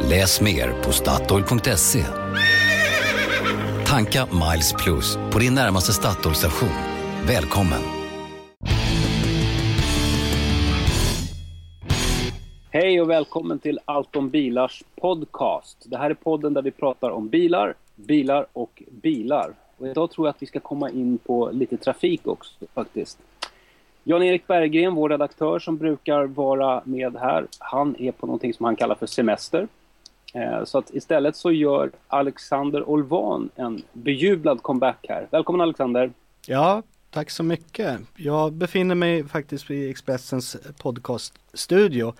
Läs mer på Statoil.se. Tanka Miles Plus på din närmaste Statoil-station. Välkommen! Hej och välkommen till Allt om bilars podcast. Det här är podden där vi pratar om bilar, bilar och bilar. Och idag tror jag att vi ska komma in på lite trafik också faktiskt. Jan-Erik Berggren, vår redaktör som brukar vara med här, han är på någonting som han kallar för semester. Eh, så att istället så gör Alexander Olvan en bejublad comeback här. Välkommen Alexander! Ja, tack så mycket. Jag befinner mig faktiskt i Expressens podcaststudio.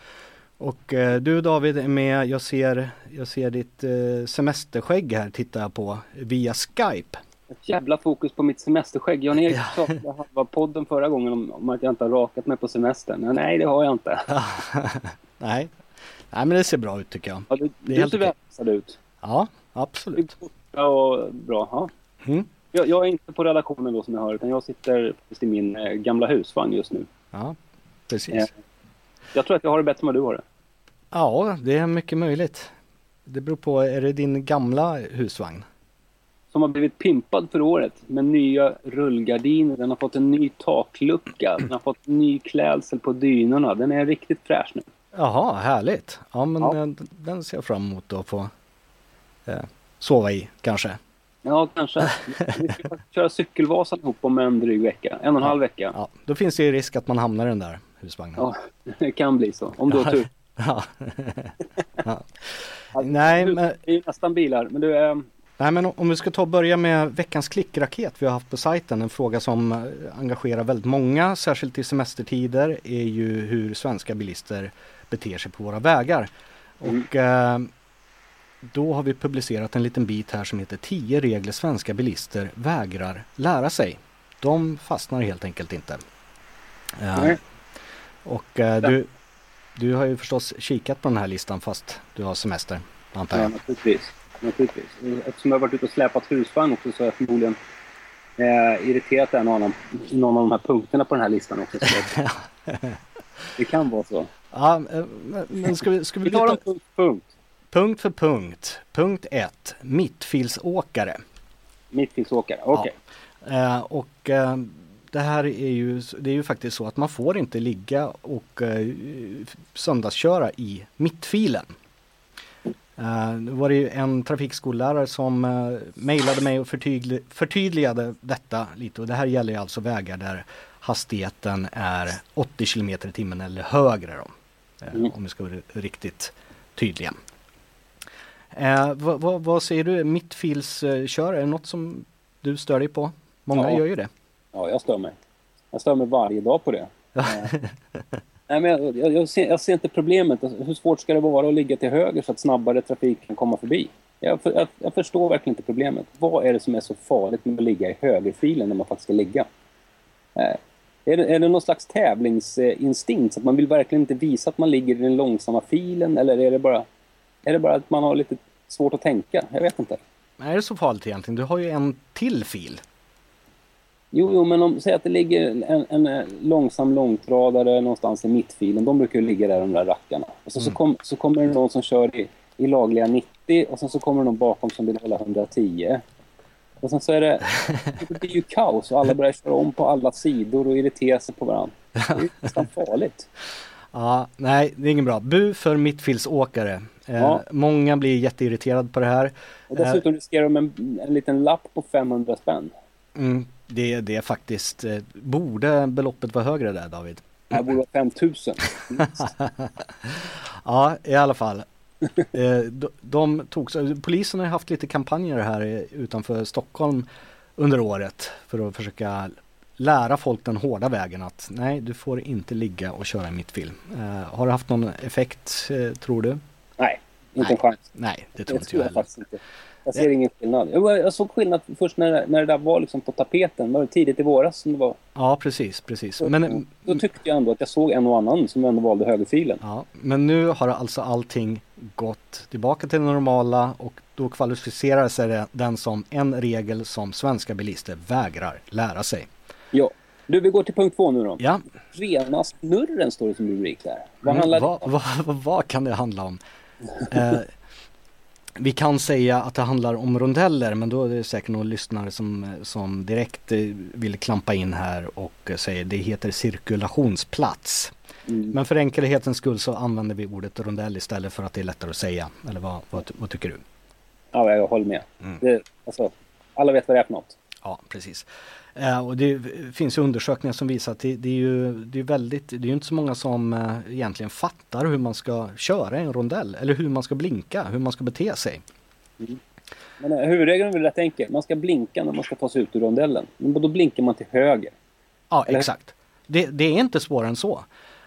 Och eh, du David är med, jag ser, jag ser ditt eh, semesterskägg här tittar jag på via Skype. Ett jävla fokus på mitt semesterskägg. Jan-Erik ja. sa halva podden förra gången om, om, att jag inte har rakat mig på semestern. Men nej, det har jag inte. nej. Nej, men det ser bra ut tycker jag. Ja, du du ser välhälsad ut. Ja, absolut. Ja, och bra. Ja. Mm. Jag, jag, är inte på redaktionen då som jag hör, utan jag sitter i min eh, gamla husvagn just nu. Ja, precis. Eh, jag tror att jag har det bättre än vad du har det. Ja, det är mycket möjligt. Det beror på, är det din gamla husvagn? Som har blivit pimpad för året med nya rullgardiner. Den har fått en ny taklucka. Den har fått ny klädsel på dynorna. Den är riktigt fräsch nu. Jaha, härligt. Ja, men ja. Den, den ser jag fram emot att få eh, sova i kanske. Ja, kanske. Vi ska köra cykelvasan ihop om en dryg vecka. En och en halv vecka. Ja, då finns det ju risk att man hamnar i den där husvagnen. Ja, det kan bli så. Om du har tur. Ja. ja. Nej, men... Det är nästan bilar, men du... Eh... Nej, men om vi ska ta och börja med veckans klickraket vi har haft på sajten. En fråga som eh, engagerar väldigt många, särskilt i semestertider, är ju hur svenska bilister beter sig på våra vägar. Mm. Och eh, då har vi publicerat en liten bit här som heter 10 regler svenska bilister vägrar lära sig. De fastnar helt enkelt inte. Eh, och eh, du, du har ju förstås kikat på den här listan fast du har semester, antar jag? Ja, naturligtvis. naturligtvis. Eftersom jag har varit ute och släpat husvagn också så har jag förmodligen eh, irriterat en annan, någon av de här punkterna på den här listan också. det kan vara så. Ja, eh, men ska vi... Ska vi, vi tar dem punkt för punkt. Punkt för punkt. Punkt 1. Mittfilsåkare. Mittfilsåkare, okej. Okay. Ja. Eh, och eh, det här är ju, det är ju faktiskt så att man får inte ligga och eh, söndagsköra i mittfilen. Nu var det ju en trafikskollärare som mejlade mig och förtydlig, förtydligade detta lite och det här gäller alltså vägar där hastigheten är 80 km i timmen eller högre då. Uh, mm. Om vi ska vara riktigt tydliga. Uh, vad, vad, vad, säger du, mittfilskör, är det något som du stör dig på? Många ja. gör ju det. Ja, jag stör mig. Jag stör mig varje dag på det. Nej, men jag, jag, jag, ser, jag, ser, inte problemet. Alltså, hur svårt ska det vara att ligga till höger så att snabbare trafik kan komma förbi? Jag, jag, förstår verkligen inte problemet. Vad är det som är så farligt med att ligga i högerfilen när man faktiskt ska ligga? Eh, är, det, är det någon slags tävlingsinstinkt? Så att man vill verkligen inte visa att man ligger i den långsamma filen? Eller är det bara, är det bara att man har lite svårt att tänka? Jag vet inte. Är det så farligt egentligen? Du har ju en till fil. Jo, jo men om, säg att det ligger en, en, långsam långtradare någonstans i mittfilen. De brukar ju ligga där, de där rackarna. Och så, mm. så, kom, så kommer det någon som kör i, i lagliga 90 och sen så kommer det någon bakom som vill hålla 110. Och sen så är det, det blir ju kaos och alla börjar köra om på alla sidor och irritera sig på varandra. Det är nästan farligt. Ja, nej, det är inget bra. Bu för mittfilsåkare. Eh, ja. Många blir jätteirriterade på det här. Och dessutom riskerar de en, en liten lapp på 500 spänn. Mm, det, det är faktiskt, eh, borde beloppet vara högre där David? Det borde vara 5000. ja, i alla fall. Eh, de, de polisen har haft lite kampanjer här utanför Stockholm under året för att försöka lära folk den hårda vägen att nej, du får inte ligga och köra i mittfilm. Uh, eh, har det haft någon effekt, eh, tror du? Nej, Inte en chans. Nej, det Det tror inte tror jag jag heller. faktiskt inte. Jag ser ingen skillnad. Jo, Jag såg skillnad först när, när det där var liksom på tapeten. Var det tidigt i våras som det var? Ja, precis, precis. Men, Då tyckte jag ändå att jag såg en och annan som ändå valde högerfilen. ja, men nu har alltså allting gått tillbaka till det normala och då kvalificerar sig det- den som en regel som svenska bilister vägrar lära sig. Ja. Du, vi går till punkt två nu då. Ja, Rena snurren står det som rubrik där. Vad Mm, handlar det vad, om? vad, vad, vad kan det handla om? Eh, vi kan säga att det handlar om rondeller men då är det säkert någon lyssnare som, som direkt eh, vill klampa in här och eh, säger det heter cirkulationsplats. Mm. Men för enkelhetens skull så använder vi ordet rondell istället för att det är lättare att säga. Eller vad, vad, vad tycker du? Ja, jag håller med. Mm. Det, alltså, alla vet vad det är för något. Ja, precis. Eh, och det finns ju undersökningar som visar att det, det är ju det är väldigt, det är inte så många som eh, egentligen fattar hur man ska köra en rondell eller hur man ska blinka, hur man ska bete sig. Men eh, huvudregeln är väl rätt enkel. Man ska blinka när man ska ta sig ut ur rondellen. Men då blinkar man till höger. Ja, Eller- exakt. Det, det är inte svårare än så.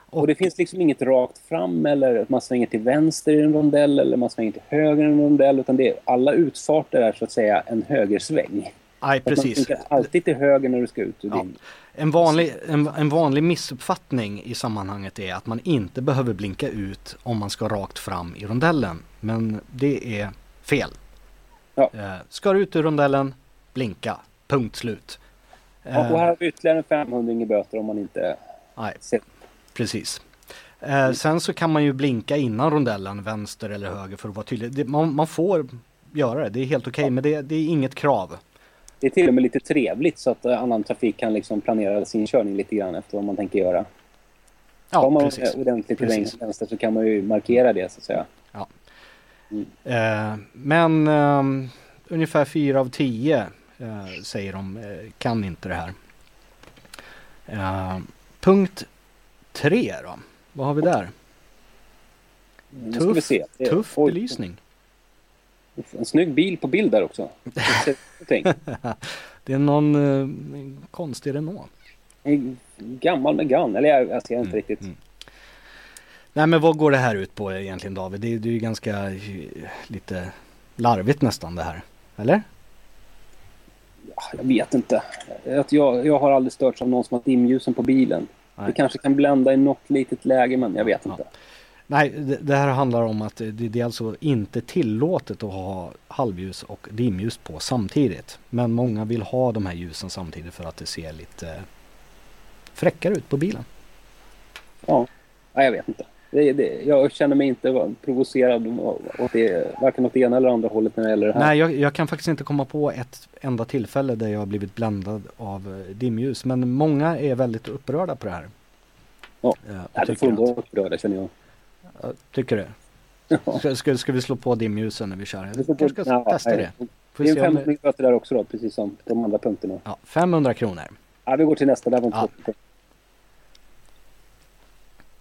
Och det finns liksom inget rakt fram eller att man svänger till vänster i en rondell eller man svänger till höger i en rondell. Utan det är, alla utfarter är så att säga en högersväng. Nej, precis. alltid till höger när du ska ut ur Ja. din... En vanlig, en, en vanlig missuppfattning i sammanhanget är att man inte behöver blinka ut om man ska rakt fram i rondellen. Men det är fel. Ja. Eh, ska du ut ur rondellen, blinka. Punkt slut. Ja, och här har vi ytterligare en 500 i böter om man inte Nej, ser. precis. Eh, sen så kan man ju blinka innan rondellen, vänster eller höger för att vara tydlig. Man, man får göra det, det är helt okej men det, det är inget krav. Det är till och med lite trevligt så att eh, annan trafik kan liksom planera sin körning lite grann efter vad man tänker göra. Ja, man precis. ordentligt till Precis. vänster så kan man ju markera det så att säga. Eh, men ehm, ungefär 4 av 10 eh, säger de eh, kan inte det här. Eh, punkt 3 då. Vad har vi där? Nu ska vi Tuff, tuff belysning. En snygg bil på bild där också. Tänk. Det är någon eh, konstig Renault. En Gammal Megane. Eller jag, jag ser inte Mm, riktigt. mm. Nej men vad går det här ut på egentligen David? Det, är- det är ju ganska eh, lite larvigt nästan det här. Eller? Ja, Jag vet inte. Att jag, jag har aldrig störts av någon som har dimljusen på bilen. Nej. Det kanske kan blända i något litet läge men jag vet Ja. inte. Nej, det, det här handlar om att det, det är alltså inte tillåtet att ha halvljus och dimljus på samtidigt. Men många vill ha de här ljusen samtidigt för att det ser lite fräckare ut på bilen. Ja, jag vet inte. Det, det, jag känner mig inte provocerad åt det, varken åt det ena eller andra hållet när det gäller det här. Nej, jag, jag kan faktiskt inte komma på ett enda tillfälle där jag har blivit bländad av eh, dimljus. Men många är väldigt upprörda på det här. Ja. Eh, och Nej, det får tycker, vara upprörda känner jag. Tycker det. Ja. Ska, ska, ska vi slå på dimljusen när vi kör? Vi får kanske ska ja, testa nej. det. Får Det vi är se en om, 500 böter där också då, precis som de andra punkterna. ja, 500 kronor. Ja, vi går till nästa. Där var Ja.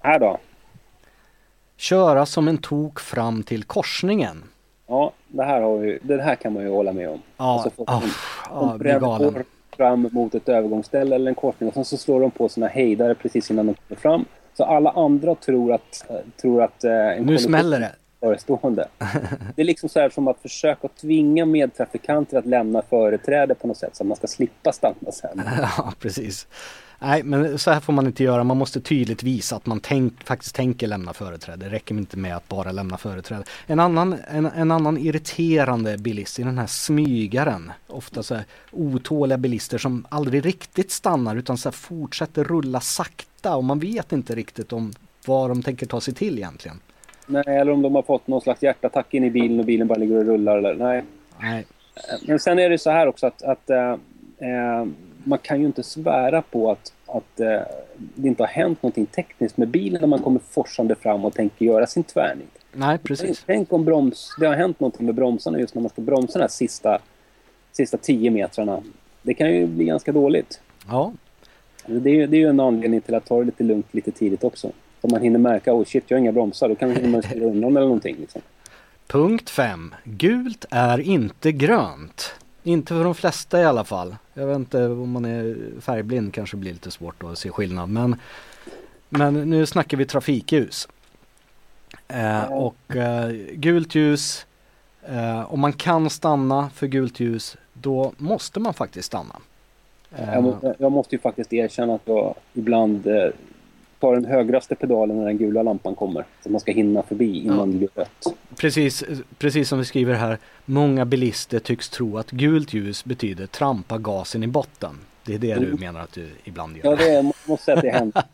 Här då. Köra som en tok fram till korsningen. Ja, det här, har vi, det här kan man ju hålla med om. Ja, Alltså, folk ah, som- ja, De går fram mot ett övergångsställe eller en korsning och sen så slår de på sina hejdare precis innan de kommer fram. Så alla andra tror att, tror att eh, en Nu smäller det. förestående. Det är liksom så här som att försöka tvinga medtrafikanter att lämna företräde på något sätt så att man ska slippa stanna sen. Ja, precis. Nej, men så här får man inte göra. Man måste tydligt visa att man tänk, faktiskt tänker lämna företräde. Det räcker inte med att bara lämna företräde. En annan, en, en annan irriterande bilist är den här smygaren. Ofta så här otåliga bilister som aldrig riktigt stannar utan så fortsätter rulla sakta och man vet inte riktigt om vad de tänker ta sig till egentligen. Nej, eller om de har fått någon slags hjärtattack in i bilen och bilen bara ligger och rullar. Eller, nej. Nej, Men sen är det så här också att, att eh, man kan ju inte svära på att, att eh, det inte har hänt någonting tekniskt med bilen när man kommer forsande fram och tänker göra sin tvärnit. nej precis. Tänk om broms, det har hänt någonting med bromsarna just när man ska bromsa de här sista, sista tio metrarna. Det kan ju bli ganska dåligt. Ja, Det är, ju- det är en anledning till att ta det lite lugnt lite tidigt också. Så man hinner märka, oh shit, jag har inga bromsar. Då kan man styra undan eller någonting. Liksom. Punkt 5. Gult är inte grönt. Inte för de flesta i alla fall. Jag vet inte om man är färgblind kanske blir lite svårt att se skillnad. Men, men nu snackar vi trafikljus. Eh, och eh, gult ljus, eh, om man kan stanna för gult ljus, då måste man faktiskt stanna. Jag, må, jag måste ju faktiskt erkänna att jag ibland eh, tar den högraste pedalen när den gula lampan kommer. Så man ska hinna förbi innan Ja. det blir rött. Precis, precis som vi skriver här, många bilister tycks tro att gult ljus betyder trampa gasen i botten. Det är det du Mm. menar att du ibland Ja, gör. det är, måste säga att det händer.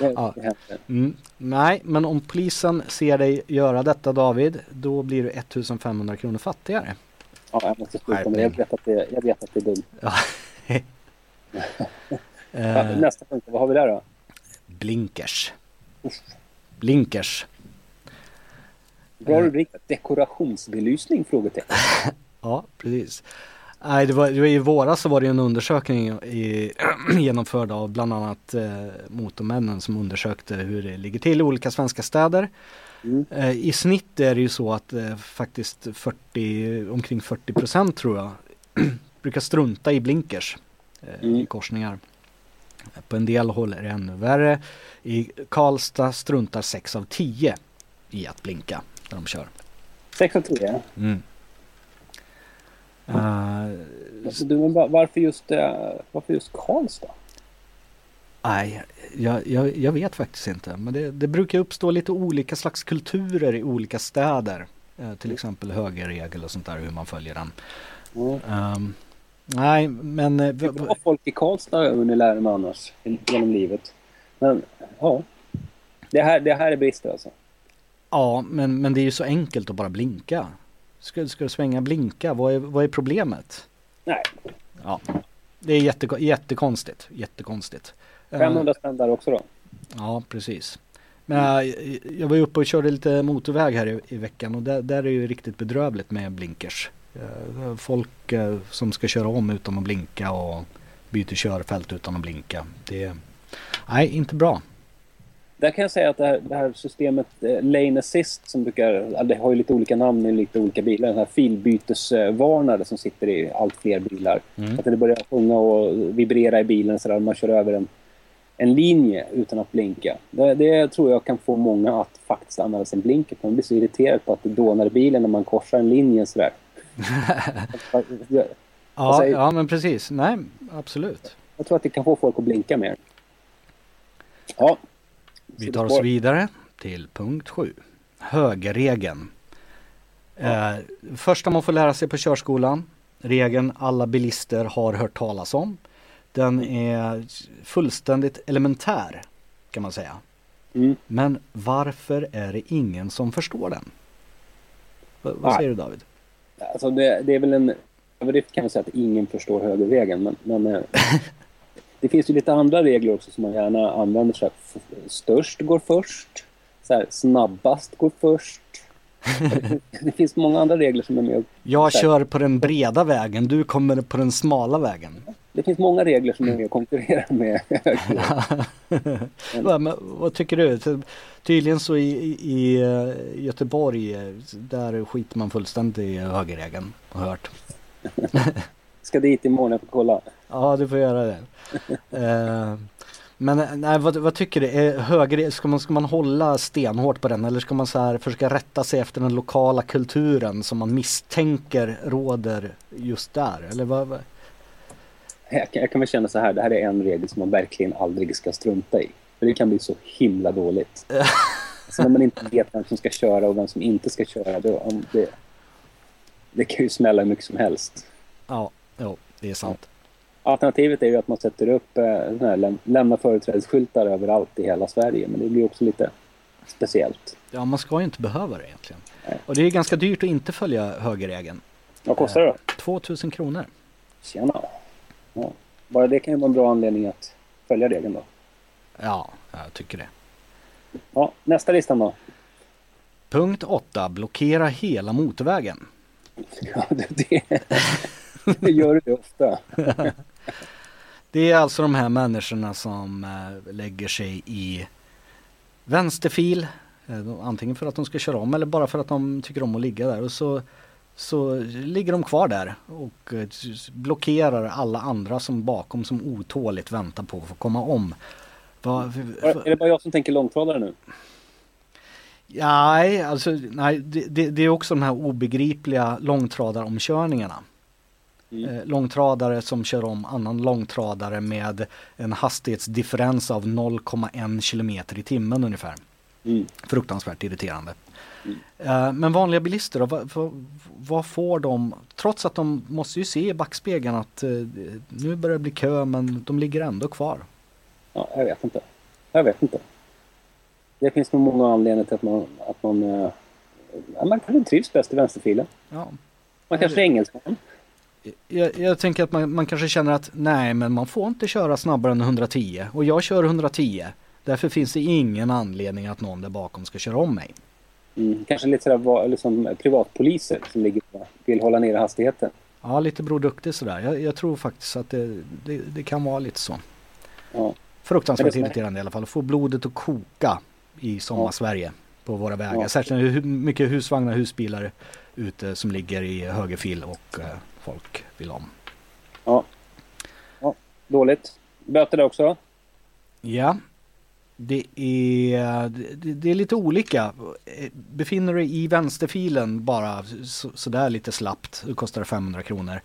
Det, Ja. det händer. Mm. Nej, men om polisen ser dig göra detta David, då blir du 1500 kronor fattigare. Ja, jag måste sluta med det. Jag vet att det, jag vet att det är dumt. Ja. Eh, Nästa punkt, vad har vi där då? blinkers. Blinkers. Bra rubrik. Dekorationsbelysning? Frågetecken. Ja, precis. Nej, det var, det var i våras så var det en undersökning i, genomförd av bland annat eh, Motormännen som undersökte hur det ligger till i olika svenska städer. Mm. Eh, I snitt är det ju så att eh, faktiskt 40, omkring 40 procent tror jag brukar strunta i blinkers eh, i Mm. korsningar. På en del håll är det ännu värre. I Karlstad struntar 6 av 10 i att blinka när de kör. 6 av 10? Mm. Eh, Alltså, du, varför just, eh, varför just Karlstad? Nej, jag, jag, jag vet faktiskt inte. Men det, det brukar uppstå lite olika slags kulturer i olika städer. Eh, till exempel högerregel och sånt där, hur man följer den. Mm. Ehm, nej, men... eh, Det är v- bra folk i Karlstad jag hunnit lära mig annars genom livet. Men ja, det här, det här är brister alltså. ja, men, men det är ju så enkelt att bara blinka. Ska, ska du svänga blinka? Vad är, vad är problemet? Nej, Ja, det är jätte, jättekonstigt. Jättekonstigt. Eh, 500 spänn där också då. Ja, precis. Men äh, jag var ju uppe och körde lite motorväg här i, i veckan och där, där är det ju riktigt bedrövligt med blinkers. Eh, Folk eh, som ska köra om utan att blinka och byter körfält utan att blinka. Det är, nej, inte bra. Där kan jag säga att det här, det här systemet eh, Lane Assist som brukar, det har ju lite olika namn i lite olika bilar. Den här filbytesvarnare som sitter i allt fler bilar. Mm. Att det börjar sjunga och vibrera i bilen så där man kör över en, en linje utan att blinka. Det, det tror jag kan få många att faktiskt använda sin blinker. för Man blir så irriterad på att det dånar i bilen när man korsar en linje sådär. Ja, säger- ja, men precis. Nej, absolut. jag tror att det kan få folk att blinka mer. Ja. Vi tar oss vidare till punkt 7. Högerregeln. Eh, första man får lära sig på körskolan. Regeln alla bilister har hört talas om. Den är fullständigt elementär kan man säga. Mm. Men varför är det ingen som förstår den? Va, vad Nej. säger du David? Alltså det, det är väl en överdrift kan man säga att ingen förstår högerregeln. Men, men eh, det finns ju lite andra regler också som man gärna använder. Så här, störst går först. Så här, snabbast går först. Det, finns många andra regler som är med. Jag kör på den breda vägen, du kommer på den smala vägen. Det finns många regler som är med och konkurrerar med. Va, men, vad tycker du? Ty- Tydligen så i, i, eh, Göteborg, eh, där skiter man fullständigt i högerregeln, har hört. Ska dit imorgon, jag får kolla. Ja, du får göra det. Eh, men nej, vad, vad tycker du? Är höger, ska, man, ska man hålla stenhårt på den eller ska man så här försöka rätta sig efter den lokala kulturen som man misstänker råder just där? Eller vad? Jag kan, jag kan väl känna så här, det här är en regel som man verkligen aldrig ska strunta i. För det kan bli så himla dåligt. alltså när man inte vet vem som ska köra och vem som inte ska köra. Då, om det, det kan ju smälla hur mycket som helst. Ja, jo, det är sant. Alternativet är ju att man sätter upp eh, här läm, lämna företrädesskyltar överallt i hela Sverige. Men det blir också lite speciellt. Ja, man ska ju inte behöva det egentligen. Nej. Och det är ganska dyrt att inte följa högerregeln. Vad kostar det då? 2000 kronor. Tjena. Ja. Bara det kan ju vara en bra anledning att följa regeln då. Ja, jag tycker det. Ja, nästa listan då. Punkt 8. Blockera hela motorvägen. Ja, det, det, det gör du ofta. Det är alltså de här människorna som eh, lägger sig i vänsterfil. Eh, antingen för att de ska köra om eller bara för att de tycker om att ligga där. Och så, så ligger de kvar där och eh, blockerar alla andra som bakom som otåligt väntar på att få komma om. Va, Är det bara jag som tänker långtradare nu? Nej, alltså nej, det, det, är också de här obegripliga långtradaromkörningarna. Mm. Eh, långtradare som kör om annan långtradare med en hastighetsdifferens av 0,1 kilometer i timmen ungefär. Mm. Fruktansvärt irriterande. Mm. Eh, Men vanliga bilister då, vad, får de? Trots att de måste ju se i backspegeln att eh, nu börjar det bli kö men de ligger ändå kvar. Ja, jag vet inte. Jag vet inte. Det finns nog många anledningar till att man, att man, eh, ja, man kanske trivs bäst i vänsterfilen. Ja. Man kanske är engelsman. Jag, jag tänker att man, man kanske känner att nej men man får inte köra snabbare än 110 och jag kör 110. Därför finns det ingen anledning att någon där bakom ska köra om mig. Mm. Kanske lite sådär liksom privatpoliser som ligger och vill hålla nere hastigheten. Ja, lite Bror Duktig sådär. Jag, jag tror faktiskt att det, det, det kan vara lite så. Ja. Fruktansvärt irriterande i alla fall. Få blodet att koka i sommarsverige på våra vägar. Ja. Särskilt när det är hu- mycket husvagnar husbilar ute som ligger i högerfil och eh, folk vill om. Dåligt. Böter också? Ja, det är, det, det är lite olika. Befinner du dig i vänsterfilen bara så, sådär lite slappt, då kostar det 500 kronor.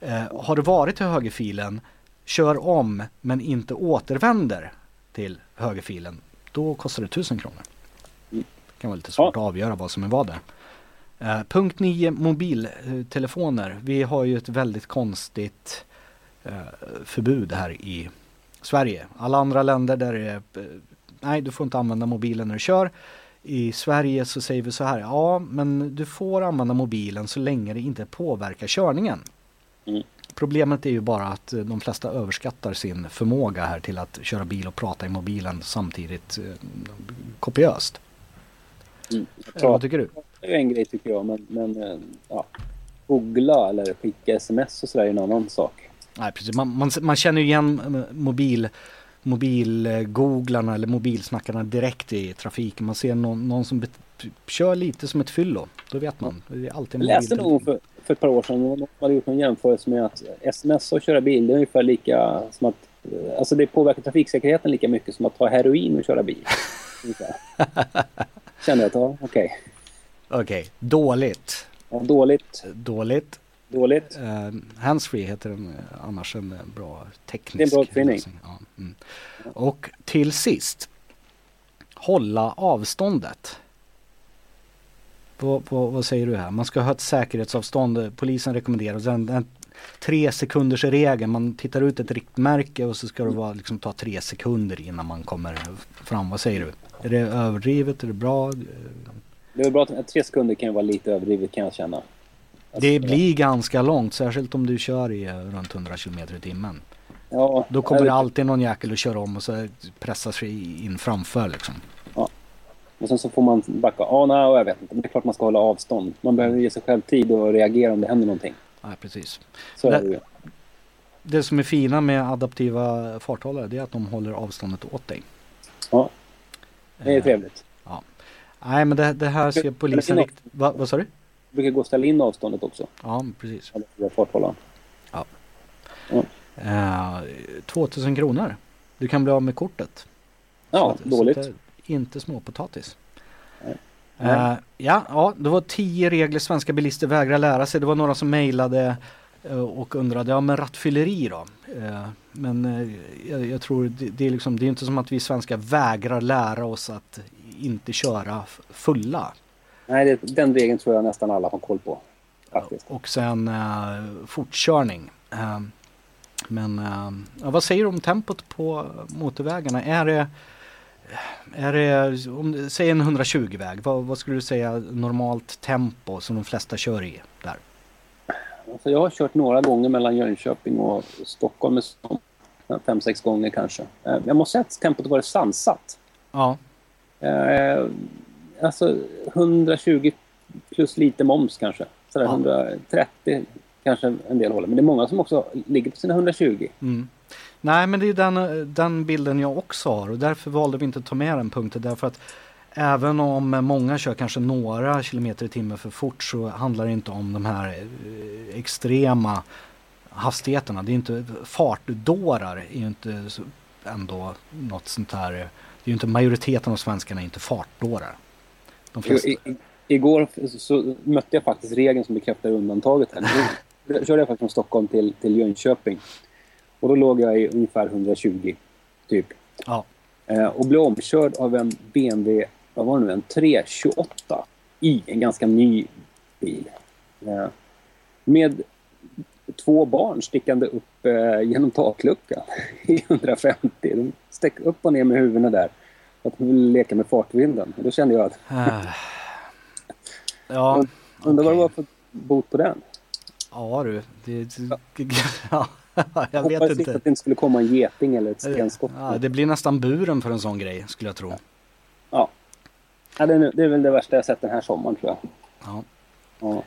Eh, har du varit i högerfilen, kör om men inte återvänder till högerfilen, då kostar det 1000 kronor. Det kan vara lite svårt att avgöra vad som är vad där. Eh, punkt 9, mobiltelefoner. Vi har ju ett väldigt konstigt eh, förbud här i Sverige. Alla andra länder där det är, nej du får inte använda mobilen när du kör. I Sverige så säger vi så här, ja men du får använda mobilen så länge det inte påverkar körningen. Mm. Problemet är ju bara att eh, de flesta överskattar sin förmåga här till att köra bil och prata i mobilen samtidigt eh, kopiöst. Mm. Tror Vad tycker du? det är en grej tycker jag, men, men eh, ja. googla eller skicka sms och sådär är en annan sak. Nej precis, man, man, man känner ju igen mobil mobilgooglarna eller mobilsnackarna direkt i trafiken. Man ser någon, någon som kör lite som ett fyllo. Då vet man. Det är alltid en Jag läste nog för, för ett par år sedan, någon hade gjort en jämförelse med att sms och köra bil, det är ungefär lika som att... Alltså det påverkar trafiksäkerheten lika mycket som att ta heroin och köra bil. Kände jag att, ja, okej. Okej, dåligt. Ja, dåligt, Dåligt. Dåligt. Uh, handsfree heter den eh, annars en eh, bra teknisk Det är en bra uppfinning. Ja, mm. Och till sist. Hålla avståndet. Vad, vad, vad säger du här? Man ska ha ett säkerhetsavstånd. Polisen rekommenderar den, den tre sekunders regeln. Man tittar ut ett riktmärke och så ska det vara, liksom, ta tre sekunder innan man kommer fram. Vad säger du? Är det överdrivet? Är det bra? Det är bra att tre sekunder kan vara lite överdrivet kan jag känna. Det blir ganska långt, särskilt om du kör i runt 100 km i timmen. Ja, Då kommer det alltid någon jäkel att köra om och så pressar sig in framför liksom. Och sen så får man backa. Ja, nej, jag vet inte. Det är klart man ska hålla avstånd. Man behöver ge sig själv tid och reagera om det händer någonting. Nej, precis. Så Det- är det ju. Det som är fina med adaptiva farthållare det är att de håller avståndet åt dig. Ja, det är Eh, trevligt. Nej men det, det här ser polisen Men- rikt... Va, vad sa du? Brukar gå att ställa in avståndet också. Ja precis. Eller farthållaren. Eh, 2000 kronor. Du kan bli av med kortet. Ja, Så dåligt. Så det är inte småpotatis. Nej. Eh, ja, ja, det var tio regler svenska bilister vägrar lära sig. Det var några som mejlade eh, och undrade, ja men rattfylleri då? Eh, men jag, jag tror det, det är liksom, det är inte som att vi svenskar vägrar lära oss att inte köra fulla. Nej, det, den regeln tror jag nästan alla har koll på. Faktiskt. Och sen eh, fortkörning. Eh, men eh, vad säger du om tempot på motorvägarna? Är det, är det om, säg en 120-väg, vad, vad skulle du säga normalt tempo som de flesta kör i där? Alltså, jag har kört några gånger mellan Jönköping och Stockholm. Fem, sex gånger kanske. Eh, Jag måste säga att tempot har varit sansat. Ja, Eh, alltså 120 plus lite moms kanske. Sådär Ja. 130 kanske en del håller. Men det är många som också ligger på sina 120. Mm. Nej men det är den, den bilden jag också har och därför valde vi inte att ta med den punkten därför att även om många kör kanske några kilometer i timmen för fort så handlar det inte om de här eh, extrema hastigheterna. Det är inte fartdårar är ju inte ändå något sånt här. Det är ju inte majoriteten av svenskarna är inte fartdårar. De flesta. I, i, igår så mötte jag faktiskt regeln som bekräftar undantaget. Här. Då körde jag faktiskt från Stockholm till, till Jönköping. Och då låg jag i ungefär 120, typ. Ja. Eh, och blev omkörd av en BMW, vad var det nu, en 328 i en ganska ny bil. Eh, med två barn stickande upp eh, genom takluckan i 150. De stack upp och ner med huvudena där. Att de ville leka med fartvinden. Och då kände jag att... Äh. Ja, Undrar vad det var för bot på den. Ja du, det, ja, jag vet Hoppades inte att det inte skulle komma en geting eller ett stenskott. Ja, det blir nästan buren för en sån grej skulle jag tro. Ja. Ja, det, är, det är väl det värsta jag sett den här sommaren tror jag. Ja. Ja,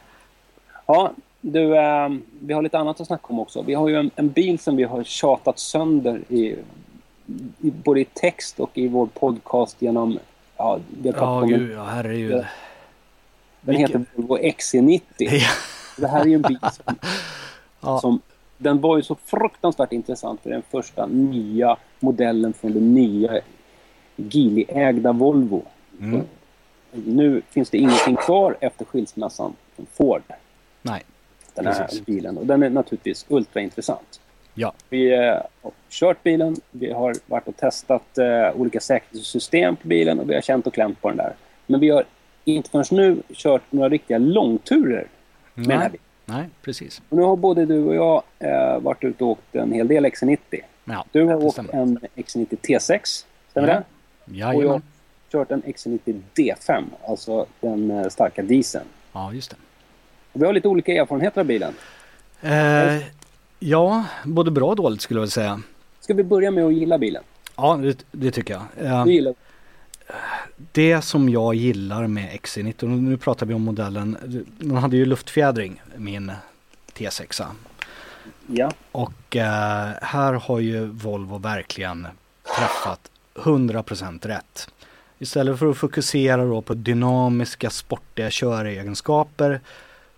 ja du, eh, vi har lite annat att snacka om också. Vi har ju en, en bil som vi har tjatat sönder i, både i text och i vår podcast genom... Ja, vi har en, gud, ja herregud. Den vilken- heter Volvo XC90. Ja. Det här är ju en bil som, Ja. som... Den var ju så fruktansvärt intressant för den första nya modellen från den nya Geely-ägda Volvo. Mm. Nu finns det ingenting kvar efter skilsmässan från Ford. Nej, Den här Precis. bilen. Och den är naturligtvis ultraintressant. Ja. Vi eh, har kört bilen, vi har varit och testat eh, olika säkerhetssystem på bilen och vi har känt och klämt på den där. Men vi har inte förrän nu kört några riktiga långturer med den här bilen. nej, precis. Och nu har både du och jag eh, varit ute och åkt en hel del XC90. Ja, Du har åkt stämmer. en XC90 T6, stämmer Ja. det? Och jag har kört en XC90 D5, alltså den eh, starka dieseln. Ja, just det. Och vi har lite olika erfarenheter av bilen. Eh, ja, både bra och dåligt skulle jag vilja säga. Ska vi börja med att gilla bilen? Ja, det, det tycker jag. Eh, Du gillar det som jag gillar med XC90, och nu pratar vi om modellen, den hade ju luftfjädring, min T6. Ja. Och eh, här har ju Volvo verkligen träffat 100% rätt. Istället för att fokusera då på dynamiska sportiga köregenskaper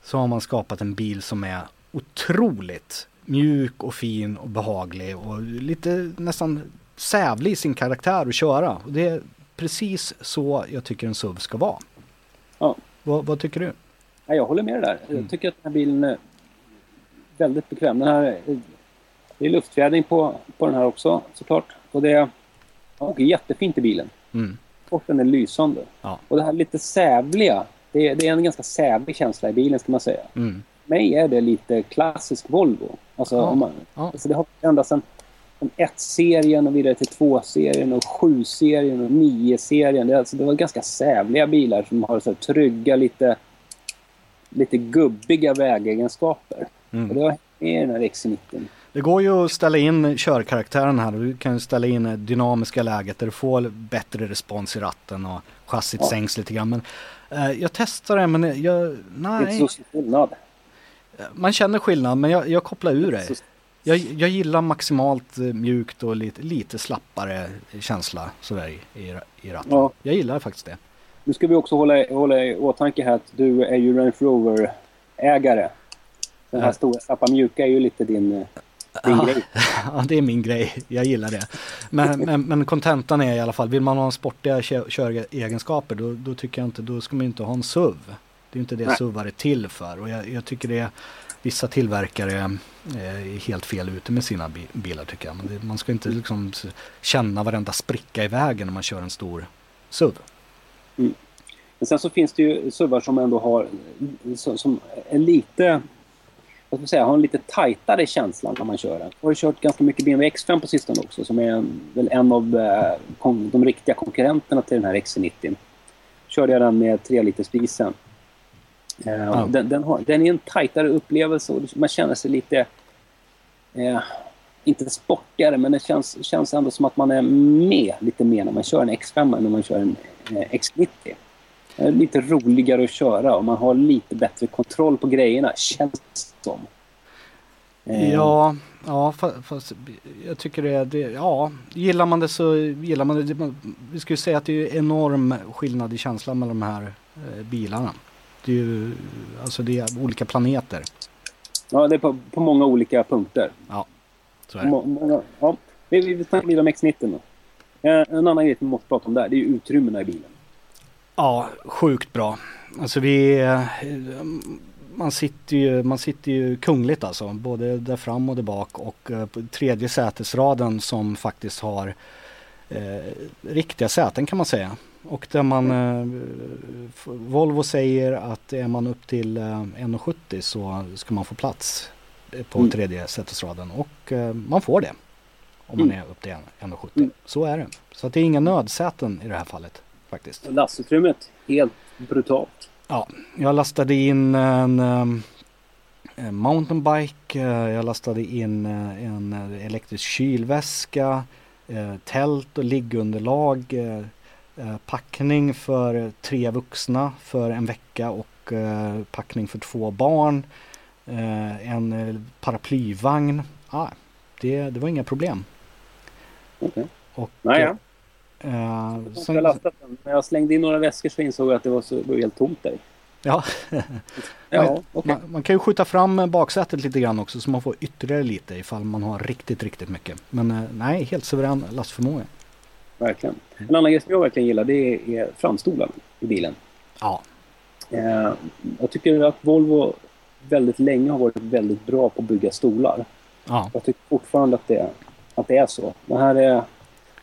så har man skapat en bil som är otroligt mjuk och fin och behaglig och lite nästan sävlig i sin karaktär att köra. Och det är precis så jag tycker en SUV ska vara. Ja. Vad, vad tycker du? Ja, jag håller med dig där. Mm. Jag tycker att den här bilen är väldigt bekväm. Den här, det är luftfjädring på, på den här också såklart. Och det är och jättefint i bilen. Mm. Sporten är lysande. Ja. Och det här lite sävliga. Det är, det är en ganska sävlig känsla i bilen ska man säga. Mm. Mig är det lite klassisk Volvo. Alltså, Ja. man, alltså det har ända sedan från 1-serien och vidare till 2-serien och 7-serien och 9-serien. Det, alltså, det var ganska sävliga bilar som har så här trygga, lite, lite gubbiga vägegenskaper. Mm. Och det med i den här XC90. Det går ju att ställa in körkaraktären här. Du kan ju ställa in det dynamiska läget där du får bättre respons i ratten och chassit Ja. sänks lite grann. Men eh, jag testade det men jag, Det är nej, inte så stor skillnad. Man känner skillnad men jag, jag kopplar ur det. Jag, jag gillar maximalt eh, mjukt och lite, lite slappare känsla sådär i, i, ratten. Ja. Jag gillar faktiskt det. Nu ska vi också hålla, hålla i åtanke här att du är ju Range Rover-ägare. Den här Ja. stora slappa mjuka är ju lite din, eh, din Ja. grej. Ja, det är min grej. Jag gillar det. Men, men, men kontentan är i alla fall, vill man ha sportiga kö- köregenskaper då, då tycker jag inte, då ska man inte ha en SUV. Det är inte det Nej. SUVar är till för. Och jag, jag tycker det är, vissa tillverkare eh, är helt fel ute med sina bi- bilar tycker jag. Det, man ska inte liksom känna varenda spricka i vägen när man kör en stor SUV. Men sen så finns det ju SUVar som ändå har, som, som är lite, vad ska man säga, har en lite tajtare känsla när man kör den. Jag har kört ganska mycket BMW X5 på sistone också som är en, väl en av eh, de riktiga konkurrenterna till den här XC90. Körde jag den med 3 liters dieseln. Eh, Ja. den, den, har, den är en tajtare upplevelse och man känner sig lite, eh, inte sportigare men det känns, känns ändå som att man är med lite mer när man kör en X5 än när man kör en eh, X90. Det är lite roligare att köra och man har lite bättre kontroll på grejerna, känns det som. Eh, Ja, ja fa- fast jag tycker det, det, ja, gillar man det så gillar man det. Vi ju säga att det är enorm skillnad i känslan mellan de här eh, bilarna. Det är ju, alltså det är olika planeter. Ja, det är på, på många olika punkter. Så är det. Må, många, ja. Vi, vi snackar lite om X90 nu. Eh, en annan grej vi måste prata om där, det är ju utrymmena i bilen. Ja, sjukt bra. Alltså vi, eh, man sitter ju, man sitter ju kungligt alltså. Både där fram och där bak och eh, på tredje sätesraden som faktiskt har eh, riktiga säten kan man säga. Och där man, eh, Volvo säger att är man upp till eh, 1,70 så ska man få plats på mm. tredje sätesraden och eh, man får det. Om man mm. är upp till 1,70. Mm. Så är det. Så att det är inga nödsäten i det här fallet faktiskt. Lastutrymmet, helt brutalt. Ja, jag lastade in en, en mountainbike, jag lastade in en elektrisk kylväska, tält och liggunderlag, packning för tre vuxna för en vecka och packning för två barn. En paraplyvagn. Ah, det, det var inga problem. Okay. Och, Nej, Uh, sen... jag lastat den. När jag slängde in några väskor så insåg jag att det var, så, det var helt tomt där. Ja, ja okay. man, man, kan ju skjuta fram baksätet lite grann också så man får ytterligare lite ifall man har riktigt, riktigt mycket. Men nej, helt suverän lastförmåga. Verkligen. En annan grej som jag verkligen gillar det är, framstolarna i bilen. Ja. Uh, jag tycker att Volvo väldigt länge har varit väldigt bra på att bygga stolar. Ja. Jag tycker fortfarande att det, att det är så. Det här är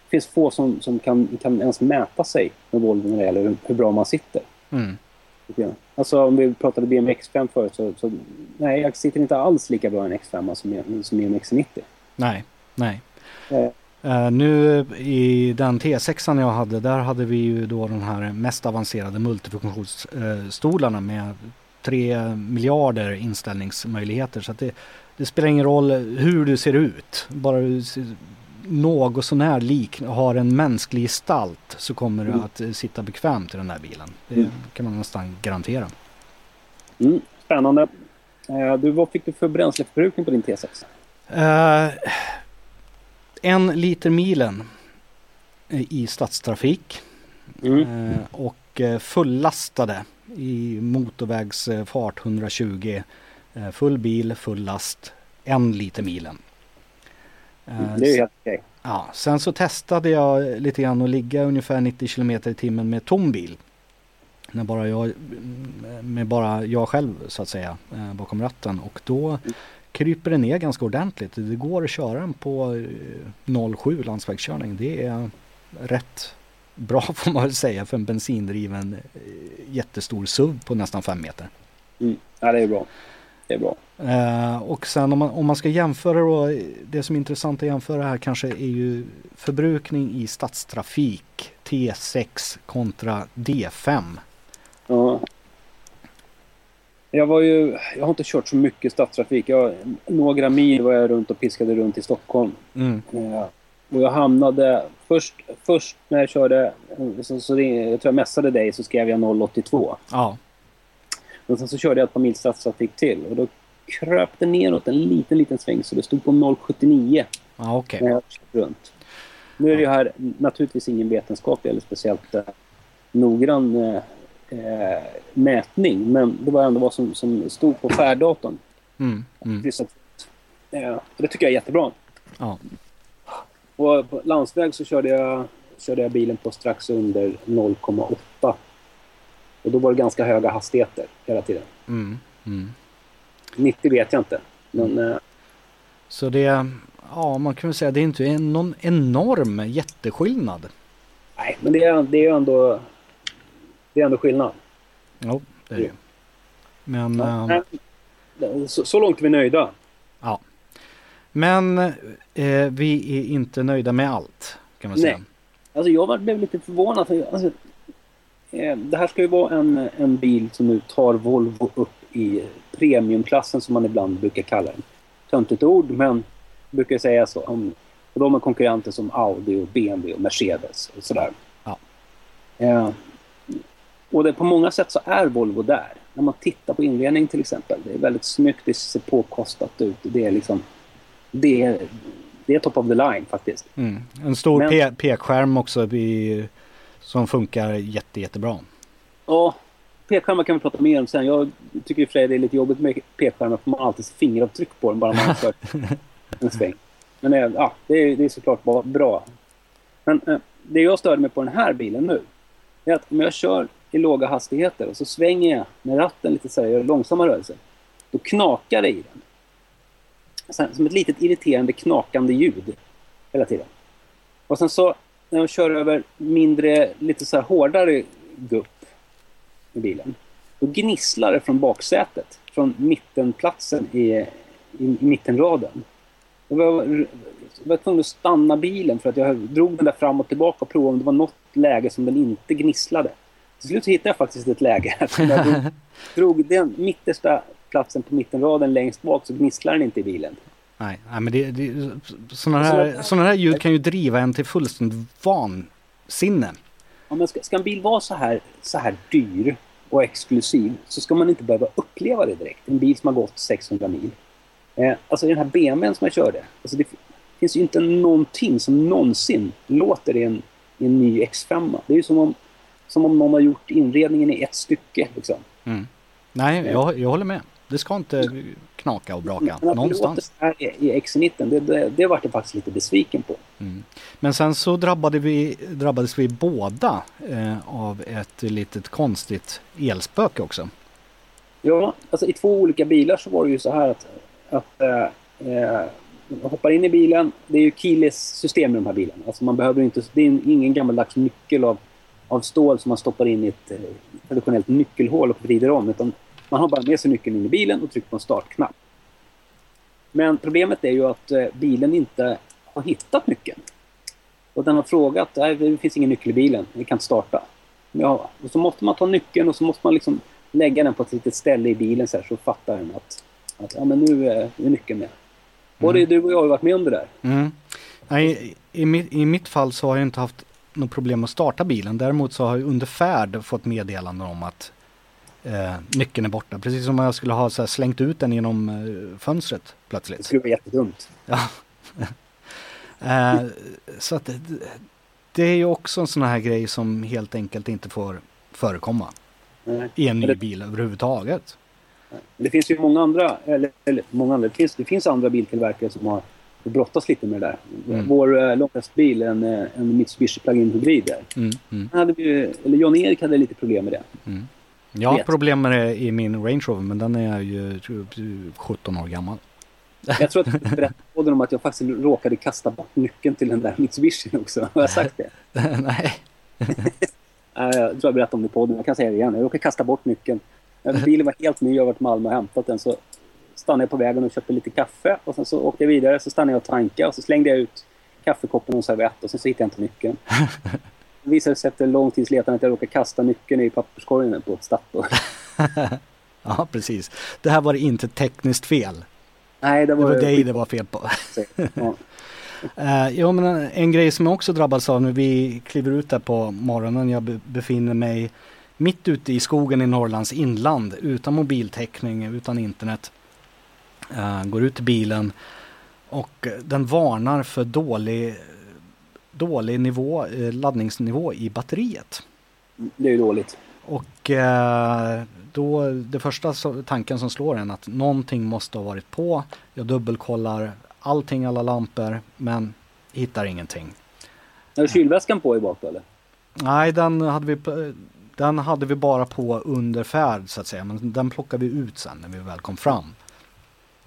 finns få som, som kan, kan ens mäta sig med Volvo när det gäller hur, hur bra man sitter. Mm. Alltså om vi pratade BMW X5 förut så, så, nej, jag sitter inte alls lika bra i en X5 som i, som i en X90. Nej, nej. Eh. Uh, nu i den T6 jag hade, där hade vi ju då de här mest avancerade multifunktionsstolarna uh, med 3 miljarder inställningsmöjligheter. Så det, det, spelar ingen roll hur du ser ut. Bara du något sånär lik, har en mänsklig gestalt så kommer du mm. att eh, sitta bekvämt i den här bilen. Det mm. kan man nästan garantera. Mm, spännande. Eh, du, vad fick du för bränsleförbrukning på din T6? Eh, en liter milen i stadstrafik. Mm. Eh, och eh, fullastade i motorvägsfart 120. Eh, full bil, full last, en liter milen. Mm, det är helt okej. Ja, sen så testade jag lite grann att ligga ungefär 90 km i timmen med tom bil. När bara jag, med bara jag själv så att säga eh, bakom ratten och då kryper det ner ganska ordentligt. Det går att köra den på 07 eh, landsvägskörning. Det är rätt bra får man väl säga för en bensindriven eh, jättestor SUV på nästan 5 meter. Mm. Ja, det är bra. Det är bra. Eh, och sen om man, om man ska jämföra då, det som är intressant att jämföra här kanske är ju förbrukning i stadstrafik T6 kontra D5. Ja. Jag var ju, jag har inte kört så mycket stadstrafik. Jag, några mil var jag runt och piskade runt i Stockholm. Mm. Eh, och jag hamnade, först, först när jag körde, så, så det, jag tror jag mässade dig så skrev jag 082. Ja. Men sen så körde jag ett par mil stadstrafik till och då kröp det neråt en liten, liten sväng så det stod på 0,79. Ah, okay. När jag runt. Nu är det ju här naturligtvis ingen vetenskaplig eller speciellt äh, noggrann äh, mätning men det var ändå vad som, som stod på färddatorn. Mm, mm. Äh, det tycker jag är jättebra. Ja. Och på landsväg så körde jag, körde jag bilen på strax under 0,8 och då var det ganska höga hastigheter hela tiden. Mm, mm. 90 vet jag inte. Men, eh, Så det, ja man kan väl säga det är inte någon enorm jätteskillnad. Nej, men det är, det är ändå, det är ändå skillnad. Jo, det är det Men... Ja, äh, så, så, långt är vi nöjda. Ja. Men eh, vi är inte nöjda med allt kan man säga. Nej. Alltså jag blev lite förvånad. Alltså, Eh, det här ska ju vara en, en bil som nu tar Volvo upp i premiumklassen som man ibland brukar kalla den. Töntigt ord men brukar säga så. Om, och de är konkurrenter som Audi och BMW och Mercedes och sådär. Ja. Eh, och det, på många sätt så är Volvo där. När man tittar på inredning till exempel. Det är väldigt snyggt, det ser påkostat ut. Det är liksom... Det är, det är top of the line faktiskt. Mm. En stor Men, pekskärm också i som funkar jätte, jättebra. Ja, pekskärmar kan vi prata mer om sen. Jag tycker för det är lite jobbigt med pekskärmar för man har alltid fingeravtryck på den bara man har kört en sväng. Men eh, ja, det är, det är såklart bra. Men eh, det jag störde mig på den här bilen nu är att om jag kör i låga hastigheter och så svänger jag med ratten lite så här, gör långsamma rörelser. Då knakar det i den. Sen, som ett litet irriterande knakande ljud hela tiden. Och sen så när jag kör över mindre, lite så här hårdare gupp i bilen. Då gnisslar det från baksätet, från mittenplatsen i, i, i mittenraden. Jag var, jag var tvungen att stanna bilen för att jag drog den där fram och tillbaka och provade om det var något läge som den inte gnisslade. Till slut hittade jag faktiskt ett läge. Jag drog, drog den mittersta platsen på mittenraden längst bak så gnisslar den inte i bilen. Nej, nej men det, det, sådana, här, sådana här ljud kan ju driva en till fullständigt vansinne. Ja, men ska, ska en bil vara så här, så här dyr och exklusiv så ska man inte behöva uppleva det direkt. En bil som har gått 600 mil. Eh, alltså den här BMWn som jag körde. Alltså det finns ju inte någonting som någonsin låter i en, i en ny X5. Det är ju som om, som om någon har gjort inredningen i ett stycke. Liksom. Mm. Nej, jag, jag håller med. Det ska inte knaka och braka Men någonstans. Här i X90, det, det, det vart jag faktiskt lite besviken på. Mm. Men sen så drabbade vi, drabbades vi båda eh, av ett litet konstigt elspöke också. Ja, alltså i två olika bilar så var det ju så här att, att äh, äh, man hoppar in i bilen. Det är ju keyless system i de här bilarna. Alltså man behöver inte, det är ingen gammaldags nyckel av, av stål som man stoppar in i ett eh, traditionellt nyckelhål och vrider om. Utan man har bara med sig nyckeln in i bilen och trycker på en startknapp. Men problemet är ju att eh, bilen inte har hittat nyckeln. Och den har frågat, nej det finns ingen nyckel i bilen, vi kan inte starta. Ja, och så måste man ta nyckeln och så måste man liksom lägga den på ett litet ställe i bilen så, här, så fattar den att, att ja, men nu är, nu är nyckeln med. Både Mm. du och jag har varit med om det där. Mm. Nej, i, i, mitt, I mitt fall så har jag inte haft något problem att starta bilen. Däremot så har jag under färd fått meddelanden om att eh, nyckeln är borta. Precis som om jag skulle ha här, slängt ut den genom eh, fönstret Det plötsligt. skulle vara jättedumt. Ja. eh, så att det, det är ju också en sån här grej som helt enkelt inte får förekomma Nej. i en ny det- bil överhuvudtaget. Det finns ju många andra, eller, eller många andra, det finns, det finns andra biltillverkare som har brottats lite med det där. Mm. Vår eh, långhästbil, en, eh, en Mitsubishi Plug-in hybrid där. Mm, mm, Hade vi, eller Jan-Erik hade lite problem med det. mm. Jag har problem med det i min Range Rover men den är ju tror jag, 17 år gammal. Jag tror att jag berättade om att jag faktiskt råkade kasta bort nyckeln till den där Mitsubishi också. Har jag sagt det? Nej. Jag tror jag berättade om det i podden. Jag kan säga det igen. Jag råkade kasta bort nyckeln. Bilen var helt ny. Jag har varit i Malmö och hämtat den. Så stannade jag på vägen och köpte lite kaffe. Och sen så åkte jag vidare. Så stannade jag och tankade. Och så slängde jag ut kaffekoppen och en servett. Och sen så hittade jag inte nyckeln. Det visade sig efter lång tids letande att jag råkade kasta nyckeln i papperskorgen på Statoil. Ja, precis. Det här var inte tekniskt fel. Nej, det Det var... var dig det var fel på. Ja. Uh, jo, men en, grej som jag också drabbats av när vi kliver ut där på morgonen. Jag be, befinner mig mitt ute i skogen i Norrlands inland utan mobiltäckning, utan internet. Eh, går ut till bilen och den varnar för dålig, dålig nivå, eh, laddningsnivå i batteriet. Det är ju dåligt. Och eh, då, det första tanken som slår en att någonting måste ha varit på. Jag dubbelkollar allting, alla lampor, men hittar ingenting. Är kylväskan på i bak eller? Nej, den hade vi, den hade vi bara på under färd så att säga, men den plockade vi ut sen när vi väl kom fram.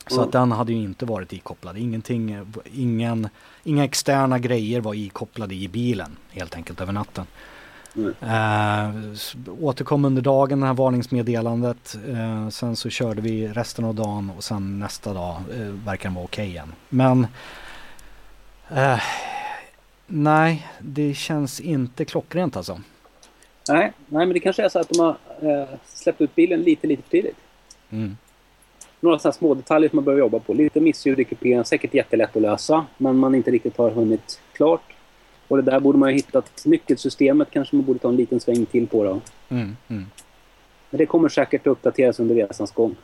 Så Mm. att den hade ju inte varit ikopplad. Ingenting, ingen, inga externa grejer var ikopplade i bilen helt enkelt över natten. Mm. Eh, återkom under dagen det här varningsmeddelandet. Eh, sen så körde vi resten av dagen och sen nästa dag eh, verkar den vara okej igen. Men eh, nej, det känns inte klockrent alltså. Nej, nej, men det kanske är så att de har eh, släppt ut bilen lite, lite för tidigt. Mm. Några sådana små detaljer som man behöver jobba på. Lite missljud i kupén, säkert jättelätt att lösa, men man inte riktigt har hunnit klart. Och det där borde man ju hittat. Nyckelsystemet kanske man borde ta en liten sväng till på då. Mm, mm. Men det kommer säkert att uppdateras under resans gång.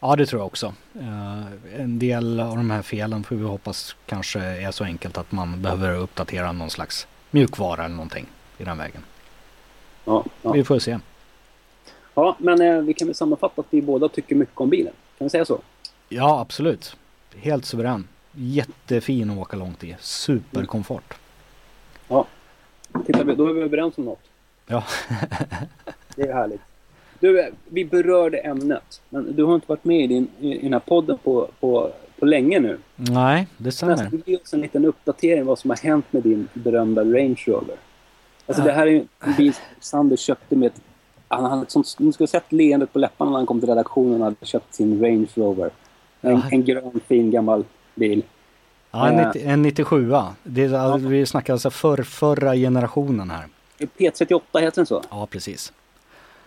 Ja, det tror jag också. Eh, en del av de här felen får vi hoppas kanske är så enkelt att man behöver uppdatera någon slags mjukvara eller någonting i den vägen. Ja, ja. Vi får se. Ja men eh, vi kan väl sammanfatta att vi båda tycker mycket om bilen. Kan vi säga så? Ja, absolut. Helt suverän. Jättefin att åka långt i. Superkomfort. Tittar vi, då är vi överens om något. Ja. det är härligt. Du, vi berörde ämnet, men du har inte varit med i, din, i den här podden på, på, på länge nu. Nej, det stämmer. Ge oss en liten uppdatering vad som har hänt med din berömda Range Rover. Alltså det här är en bil som Sander köpte med ett... Han hade ett sånt, ni skulle sett leendet på läpparna när han kom till redaktionen och hade köpt sin Range Rover. En, Ja. en grön fin gammal bil. Ja, en, 90, en 97 det är, alltså, Vi snackar alltså för, förra generationen här. P38 heter den så? Ja, precis.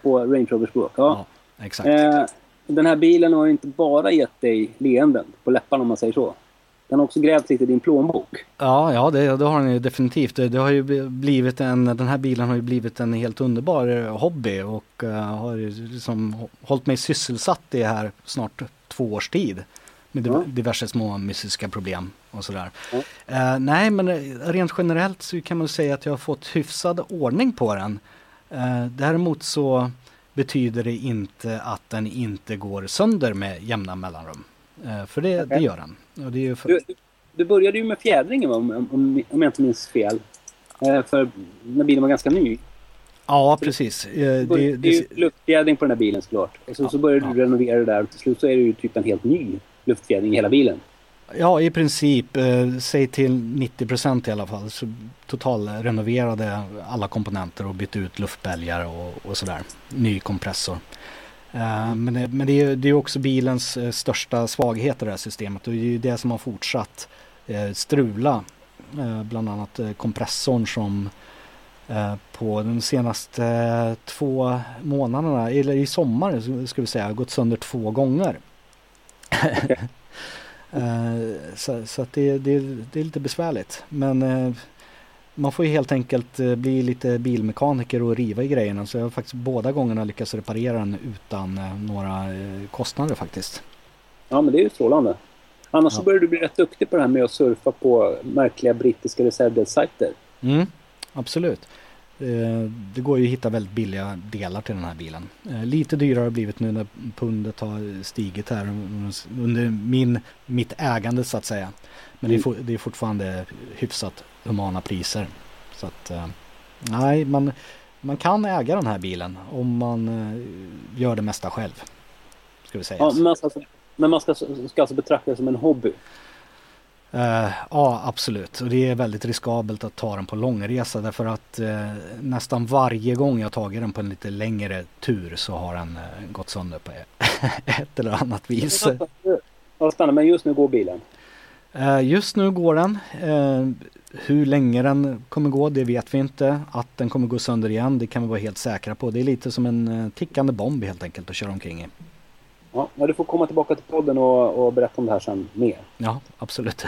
På Range Rover-språk. Ja. Ja, exakt. Eh, den här bilen har ju inte bara gett dig leenden på läpparna om man säger så. Den har också grävt lite i din plånbok. Ja, ja det, det har den ju definitivt. Det, det har ju blivit en, den här bilen har ju blivit en helt underbar eh, hobby och uh, har liksom hållit mig sysselsatt i här snart två års tid. Med Ja. diverse små mystiska problem och sådär. Ja. Eh, nej, men rent generellt så kan man säga att jag har fått hyfsad ordning på den. Uh, däremot så betyder det inte att den inte går sönder med jämna mellanrum. Eh, för det, gör. Och det är ju för, Du, du började ju med fjädringen va? om, om, om jag inte minns fel. Eh, för när bilen var ganska ny. Ja, precis. Eh, Det, Det, det, är ju luftfjädring på den här bilen såklart. Och så, så började du Ja. renovera det där och till slut så är det ju typ en helt ny luftfjädring i hela bilen. ja, i princip, eh, säg till 90% i alla fall, så totalrenoverade alla komponenter och bytte ut luftbälgar och, och sådär. Ny kompressor. Eh, men det, men det är det är också bilens eh, största svaghet i det här systemet och det är ju det som har fortsatt eh, strula. Bland annat kompressorn som på de senaste två månaderna, eller i sommar ska vi säga, har gått sönder två gånger. Så så att det, det, det är lite besvärligt. Men man får ju helt enkelt eh, bli lite bilmekaniker och riva i grejerna. Så jag har faktiskt båda gångerna lyckats reparera den utan eh, några eh, kostnader faktiskt. Ja, men det är ju strålande. Annars så Ja. börjar du bli rätt duktig på det här med att surfa på märkliga brittiska reservdelssajter. Mm, absolut. Det går ju att hitta väldigt billiga delar till den här bilen. Lite dyrare har det blivit nu när pundet har stigit här under min, mitt ägande så att säga. Men Mm. det är fortfarande hyfsat humana priser. Så att, eh, nej, man, man kan äga den här bilen om man eh, gör det mesta själv. Ska vi säga. Ja, men, alltså, men man ska, ska alltså betrakta det som en hobby. Eh, ja, absolut. Och det är väldigt riskabelt att ta den på långresa därför att nästan varje gång jag tagit den på en lite längre tur så har den gått sönder på ett eller annat vis. Ja, spännande. Men just nu går bilen. Eh, just nu går den. Eh, hur länge den kommer gå det vet vi inte. Att den kommer gå sönder igen det kan vi vara helt säkra på. Det är lite som en eh, tickande bomb helt enkelt att köra omkring i. Ja, ja, du får komma tillbaka till podden och, och berätta om det här sen mer. Ja, absolut.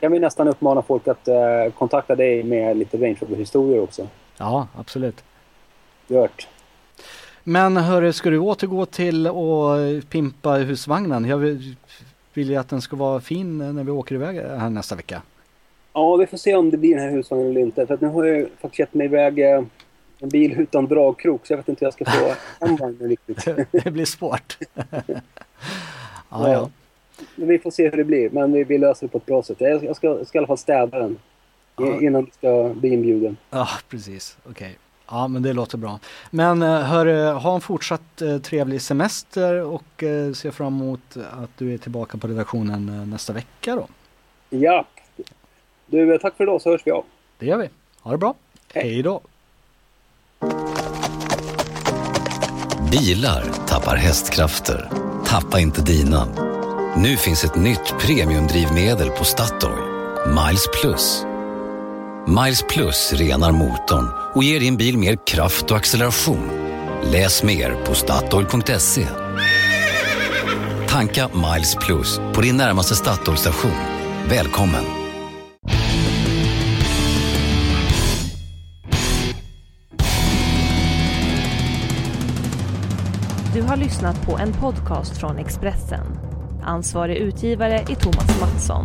Kan vi nästan uppmana folk att eh, kontakta dig med lite Range Rover-historier också. ja, absolut. Gjort. Men hörru, ska du återgå till att pimpa husvagnen? Jag vill, ju att den ska vara fin när vi åker iväg här nästa vecka. Ja, vi får se om det blir den här husvagnen eller inte. För att nu har jag faktiskt gett mig iväg eh, en bil utan dragkrok. Så jag vet inte hur jag ska få hem vagnen riktigt. Det blir svårt. ja, ja. Men vi får se hur det blir. Men vi, vi löser det på ett bra sätt. Jag, ska, jag ska i alla fall städa den. Ja. Innan du ska bli inbjuden. ja, precis. Okej. Ja, men det låter bra. Men eh, hörru, ha en fortsatt eh, trevlig semester och eh, se fram emot att du är tillbaka på redaktionen eh, nästa vecka då. Ja. Du, eh, tack för idag så hörs vi av. Det gör vi. Ha det bra. Hej. Hej då. Bilar tappar hästkrafter. Tappa inte dina. Nu finns ett nytt premiumdrivmedel på Statoil. Miles Plus. Miles Plus renar motorn och ger din bil mer kraft och acceleration. Läs mer på Statoil.se. Tanka Miles Plus på din närmaste Statoil-station. Välkommen! Du har lyssnat på en podcast från Expressen. Ansvarig utgivare är Thomas Mattsson.